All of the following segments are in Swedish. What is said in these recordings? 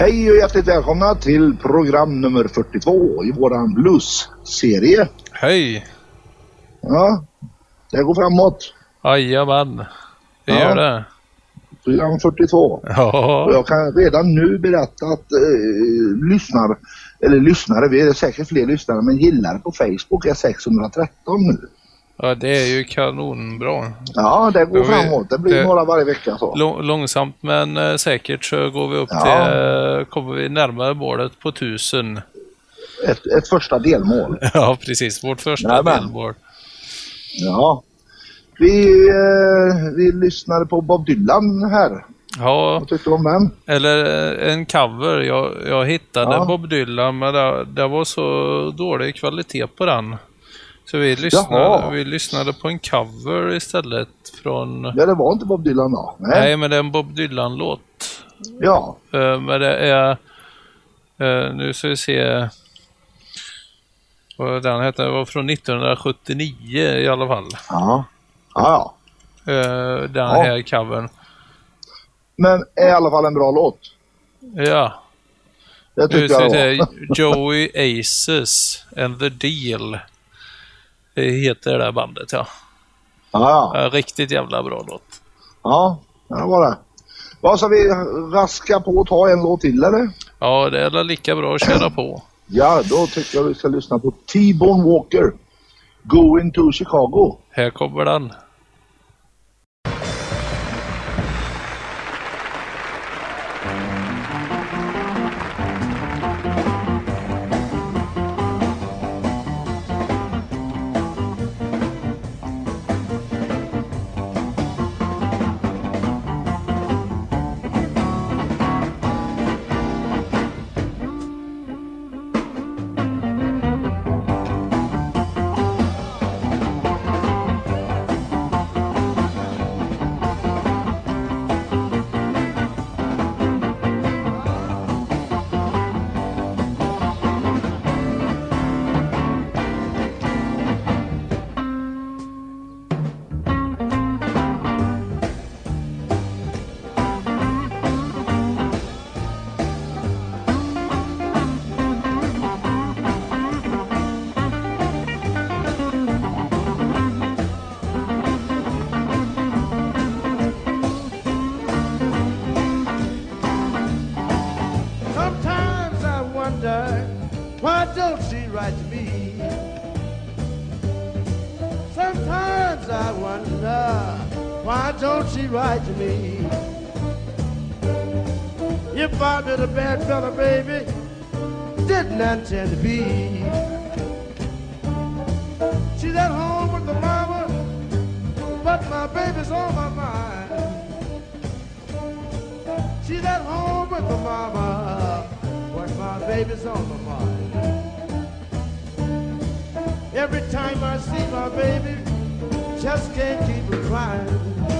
Hej och hjärtligt välkomna till program nummer 42 i våran blues-serie. Hej! Ja, det går framåt. Jajamän. Det Ja. gör det. Program 42. Och Ja. jag kan redan nu berätta att eh, lyssnar, eller lyssnare, vi är säkert fler lyssnare, men gillare på Facebook är 613 nu. Ja, det är ju kanonbra. Ja, det går vi- framåt. Det blir det- några varje vecka så. Lång, långsamt men eh, säkert så går vi upp Ja. till, eh, kommer vi närmare målet på tusen. Ett, ett första delmål. Ja, precis. Vårt första Jajamän. delmål. Ja. Vi, eh, vi lyssnade på Bob Dylan här. Ja, Vad tyckte du om den? eller eh, en cover. Jag, jag hittade Ja. Bob Dylan men det, det var så dålig kvalitet på den. Så vi lyssnade, Jaha. vi lyssnade på en cover istället från... Ja, det var inte Bob Dylan då. Nej, men det är en Bob Dylan-låt. Ja. Eh, Men det är... eh, Nu ska vi se... Vad den hette. Det var från 1979 i alla fall. Ja. Ja, ja. Eh, Den Ja. här covern. Men är i alla fall en bra låt. Ja. Det tycker jag se. då. Joey Aces and the Deal. Heter det där bandet ja. Ja, ja. Riktigt jävla bra låt. Ja, det var det. Vad ska vi raska på och ta en låt till eller? Ja, det är lika bra att köra på. Ja, då tycker jag vi ska lyssna på T-Bone Walker. Going to Chicago. Här kommer den. Don't she write to me? Sometimes I wonder why don't she write to me? If I've been a bad fella, baby, didn't intend to be. She's at home with the mama, but my baby's on my mind. She's at home with the mama, but my baby's on my mind. Every time I see my baby, just can't keep her crying.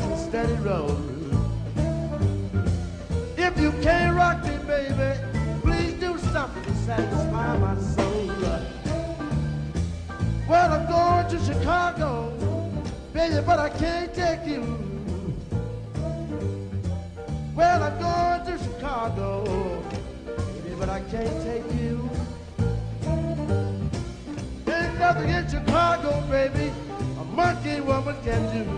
With one steady roll. If you can't rock me, baby, please do something to satisfy my soul. Well, I'm going to Chicago, baby, but I can't take you. Well, I'm going to Chicago, baby, but I can't take you. Ain't nothing in Chicago, baby, a monkey woman can do.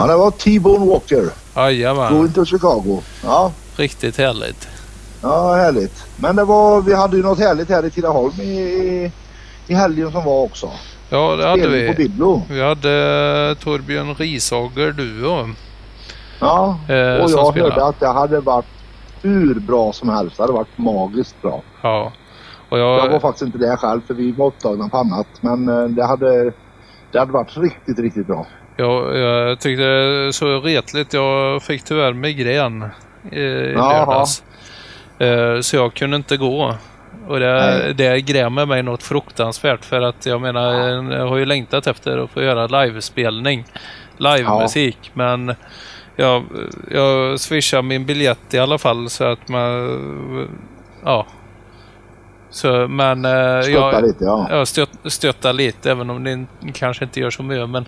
Ja, det var T-Bone Walker. Jajamän, Going to Chicago. Ja, riktigt härligt. ja, härligt. Men det var, vi hade ju något härligt här i Tidaholm i, i helgen som var också. Ja, det hade Spelning på vi. Biblo. Vi hade Torbjörn Rishager duo. Ja, Eh, och jag spelar. hörde att det hade varit hur bra som helst. Det hade varit magiskt bra. Ja. Och Jag var jag, faktiskt inte där själv för vi var upptagna på annat. Men eh, det hade, det hade varit riktigt, riktigt bra. Jag, jag tyckte det så retligt. Jag fick tyvärr migrän i, i lördags. Eh, Så jag kunde inte gå. Och det, Nej. det grämer mig något fruktansvärt för att jag menar, jag har ju längtat efter att få göra livespelning. Livemusik. Men jag, jag swishar min biljett i alla fall så att man... Ja. Så, men... eh, jag, lite ja. Ja, stött, stötta lite även om det kanske inte gör så mycket. Men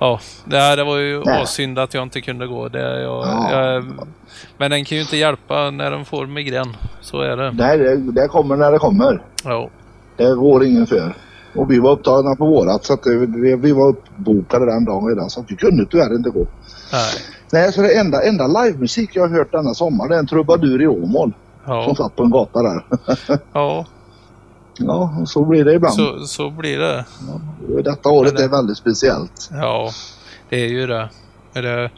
ja, det, här, det var ju synd att jag inte kunde gå. Det, jag, Ja. jag, men den kan ju inte hjälpa när den får migrän. Så är det. Nej, det, det kommer när det kommer. Ja, Det går ingen för. Och vi var upptagna på vårat så att det, vi var uppbokade den dagen redan så att vi kunde tyvärr inte gå. nej. Nej, så det enda, enda livemusik jag har hört denna sommar det är en trubadur i Åmål. Som Ja, satt på en gata där. ja ja, så blir det ibland. så, så blir det. Detta året det- är väldigt speciellt. Ja, det är ju det. Det.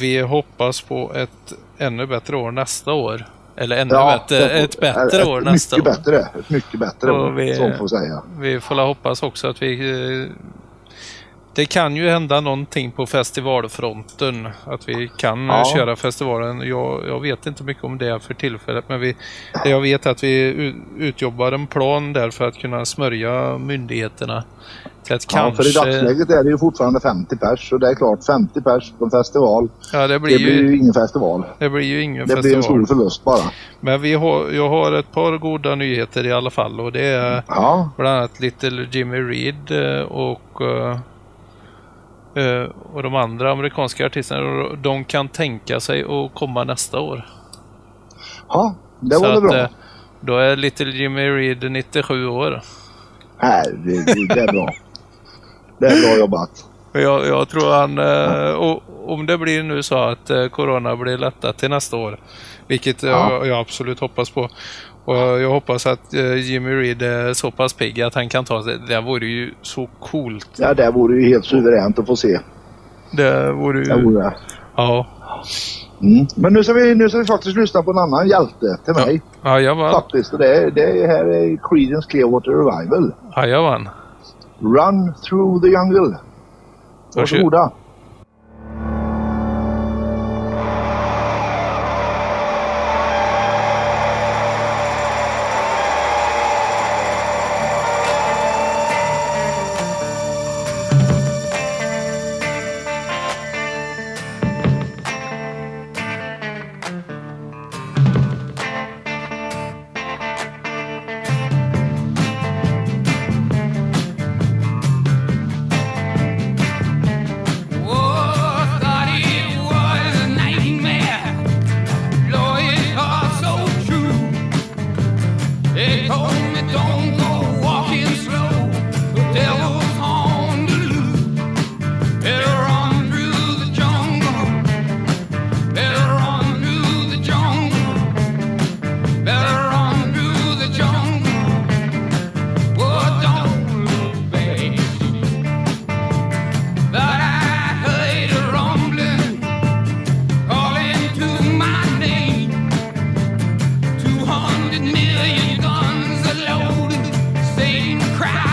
Vi hoppas på ett ännu bättre år nästa år. Eller ännu bättre, ett bättre år nästa år. Mycket bättre. Ett mycket bättre Och år, vi- så får säga. Vi får hoppas också att vi... Det kan ju hända någonting på festivalfronten. Att vi kan Ja. köra festivalen. Jag, jag vet inte mycket om det för tillfället. Men vi, det jag vet att vi utjobbar en plan där för att kunna smörja myndigheterna. Till att Ja, för i dagsläget är det ju fortfarande 50 pers. Och det är klart, 50 pers på en festival. ja, det blir, Det blir ju, ju ingen festival. det blir ju ingen Det blir en festival. stor förlust bara. Men vi har, jag har ett par goda nyheter i alla fall. Och det är Ja, bland annat Little Jimmy Reed eh, och, eh, och de andra amerikanska artisterna. De kan tänka sig att komma nästa år. ja det var väl bra. eh, Då är Little Jimmy Reed 97 år. Herregud, det är bra. Det är bra jobbat. Jag, jag tror han, eh, och om det blir nu så att eh, Corona blir lättat till nästa år, vilket Ja. jag, jag absolut hoppas på. Och jag hoppas att eh, Jimmy Reed är så pass pigg att han kan ta sig. Det vore ju så coolt. Ja, det vore ju helt suveränt att få se. Det vore Det ju... vore det. Ja. Mm. Men nu ska, vi, nu ska vi faktiskt lyssna på en annan hjälte till mig. Jajamän. Faktiskt. Och det, det är här är Creedence Clearwater Revival. Jajamän. Run through the jungle. Varsågoda. Oh, wine crowd.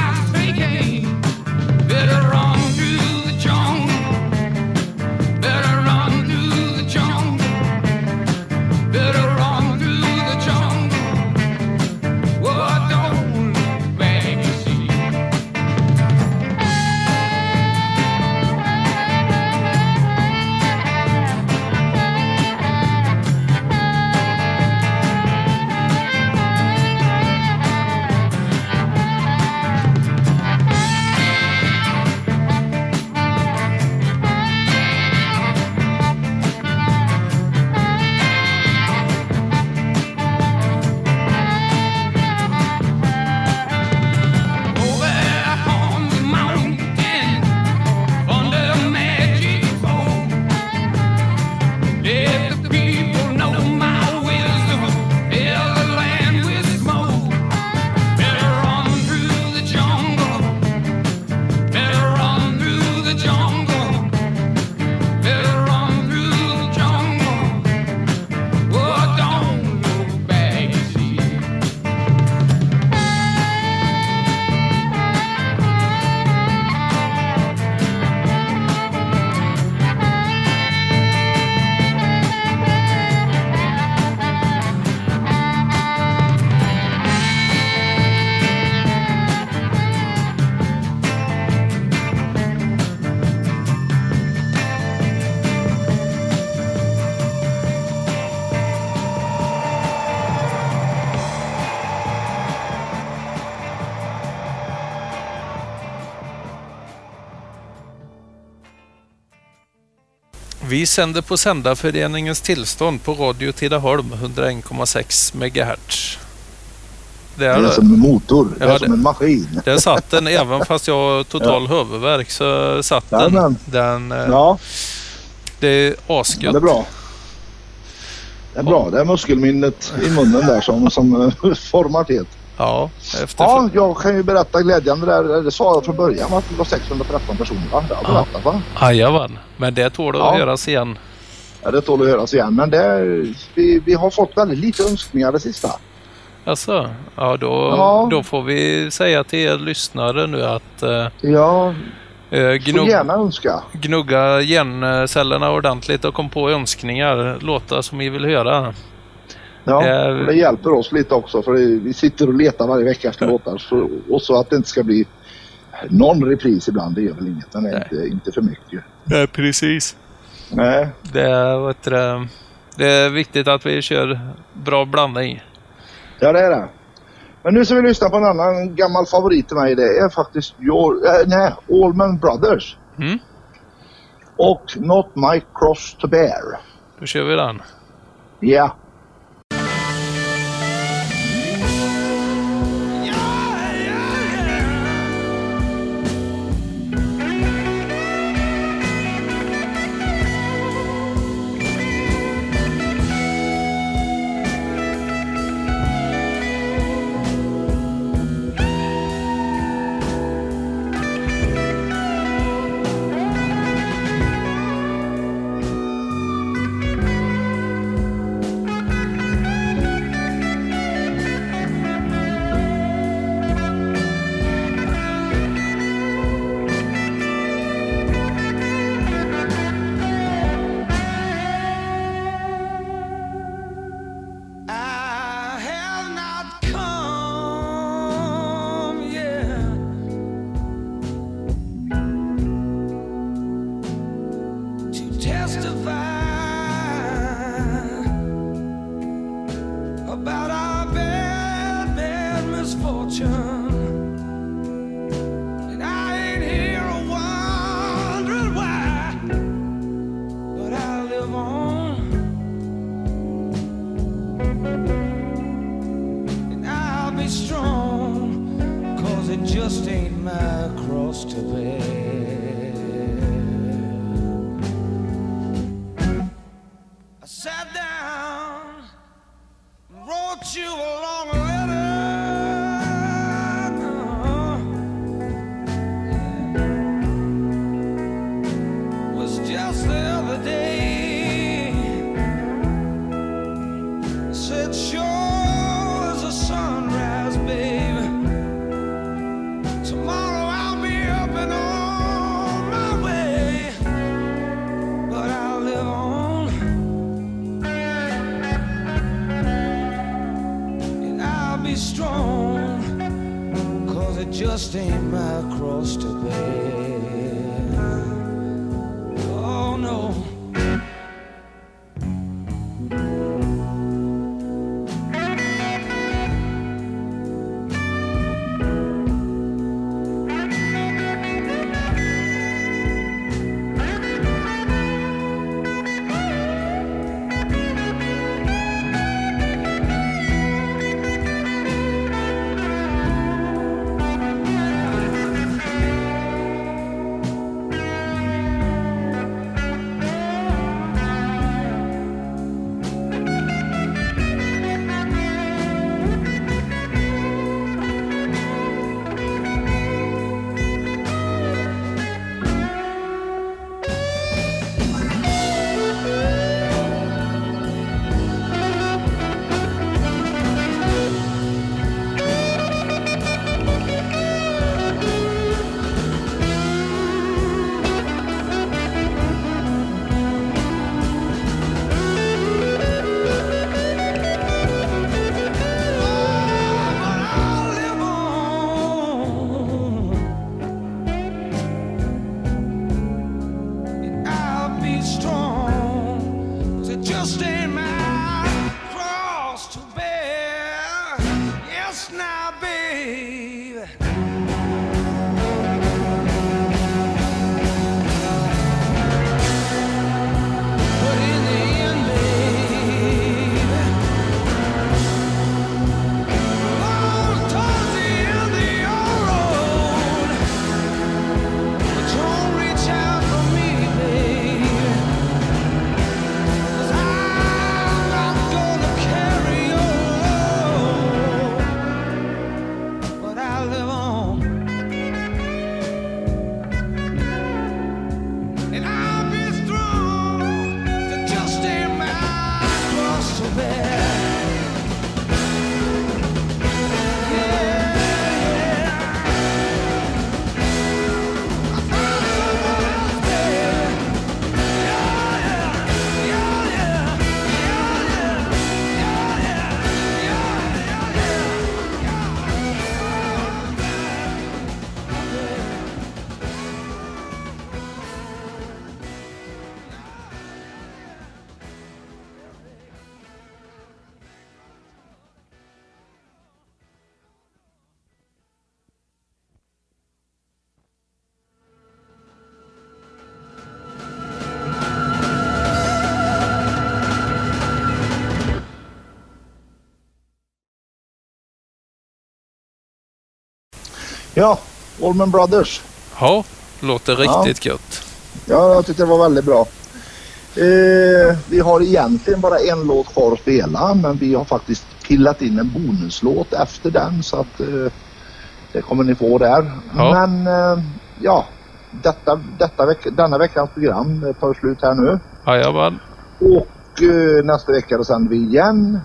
Vi sänder på Sändarföreningens tillstånd på Radio Tidaholm 101,6 MHz. Det Det är är det. som en motor. Det är Ja, som en maskin. Där satt den, även fast jag har total huvudvärk så satt den. Den eh, Ja, det är Ja, det asgött. är bra. Det är bra. Det är muskelminnet i munnen där som, som eh, formar till. Ja, efter... Ja, jag kan ju berätta glädjande där. Det sa jag från början att det var 613 personer. va? Det har jag Ja. berättat va? Jajamän. Men det tål att Ja. göras igen. Ja, det tål att höras igen. Men det, vi, vi har fått väldigt lite önskningar det sista. Alltså, ja då, Ja. då får vi säga till er lyssnare nu att eh, Ja, eh, gnugg, gärna önska. gnugga hjärncellerna ordentligt och kom på önskningar. Låtar som ni vill höra. Ja, Eh, och det hjälper oss lite också för vi sitter och letar varje vecka efter låtar. Så, och så att det inte ska bli någon repris ibland, det gör väl inget. Men Nej. inte, inte för mycket. Nej, precis. Nej, Det är, vad heter det, är viktigt att vi kör bra blandning. ja det är det. Men nu ska vi lyssna på en annan gammal favorit till mig. Det är faktiskt your, äh, nej, Allman Brothers. Mm. Och Not My Cross to Bear. Då kör vi den. Ja. I walked you along. Ja, Allman Brothers. Ja, låter riktigt gött. Ja, jag tyckte det var väldigt bra. Eh, vi har egentligen bara en låt kvar att spela men vi har faktiskt pillat in en bonuslåt efter den så att eh, det kommer ni få där. Ja. Men eh, ja, detta, detta veck, denna veckans program tar slut här nu. Jajamän. Och eh, nästa vecka då sänder vi igen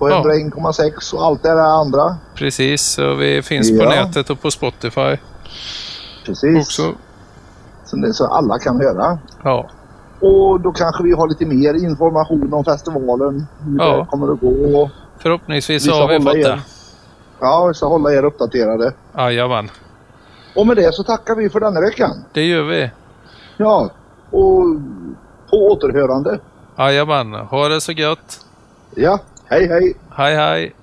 på Ja. 101,6 och allt det där andra. Precis, så vi finns på Ja. nätet och på Spotify Precis. också. Så, det, så alla kan höra. Ja, Och då kanske vi har lite mer information om festivalen. Hur Ja. det kommer att gå. förhoppningsvis Vi har vi fått er. det. Ja, vi ska hålla er uppdaterade. Jajamän, Och med det så tackar vi för denna veckan. det gör vi. Ja, och på återhörande. Jajamän, ha det så gött. Ja, hej hej. Hej hej.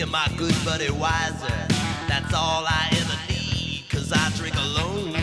And my good buddy Wiser. That's all I ever need, cause I drink alone.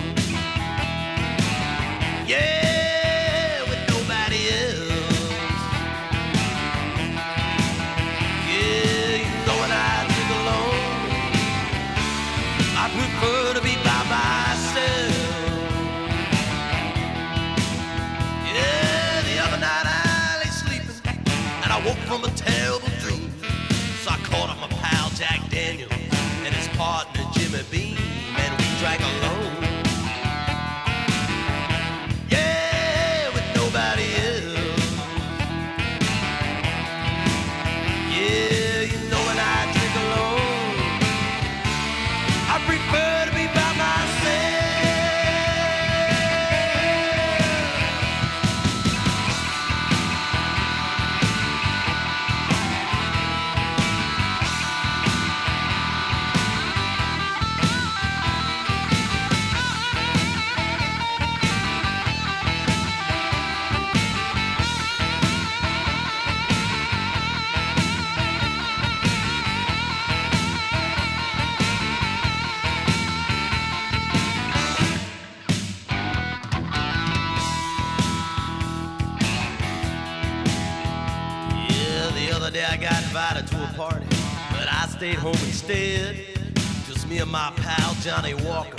Johnny Walker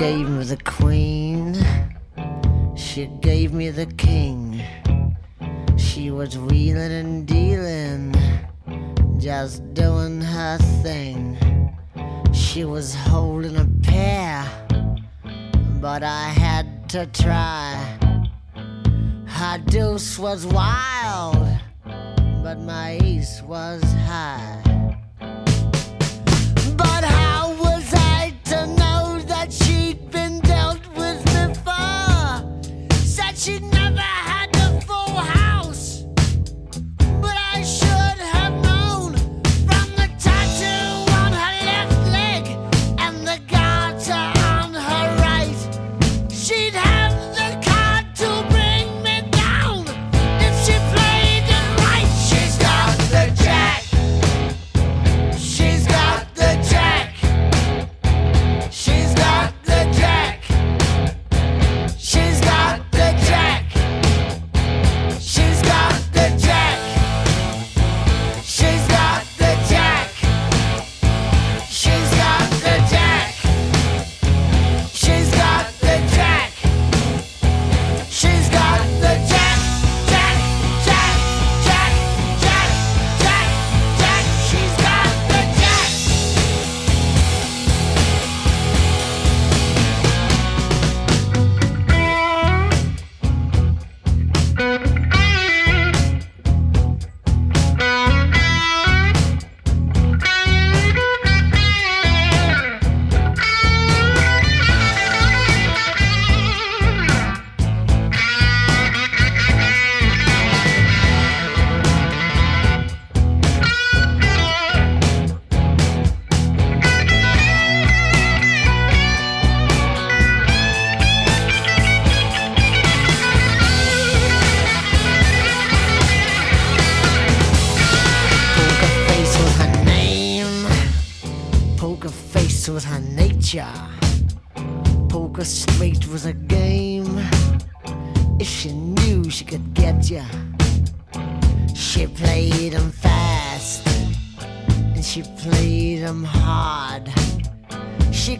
gave me the queen. She gave me the king. She was wheeling and dealing, just doing her thing. She was holding a pair, but I had to try. Her deuce was wild, but my ace was high. she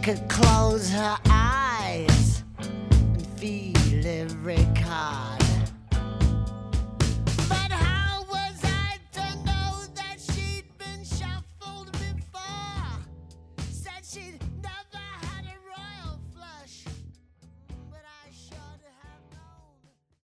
could climb.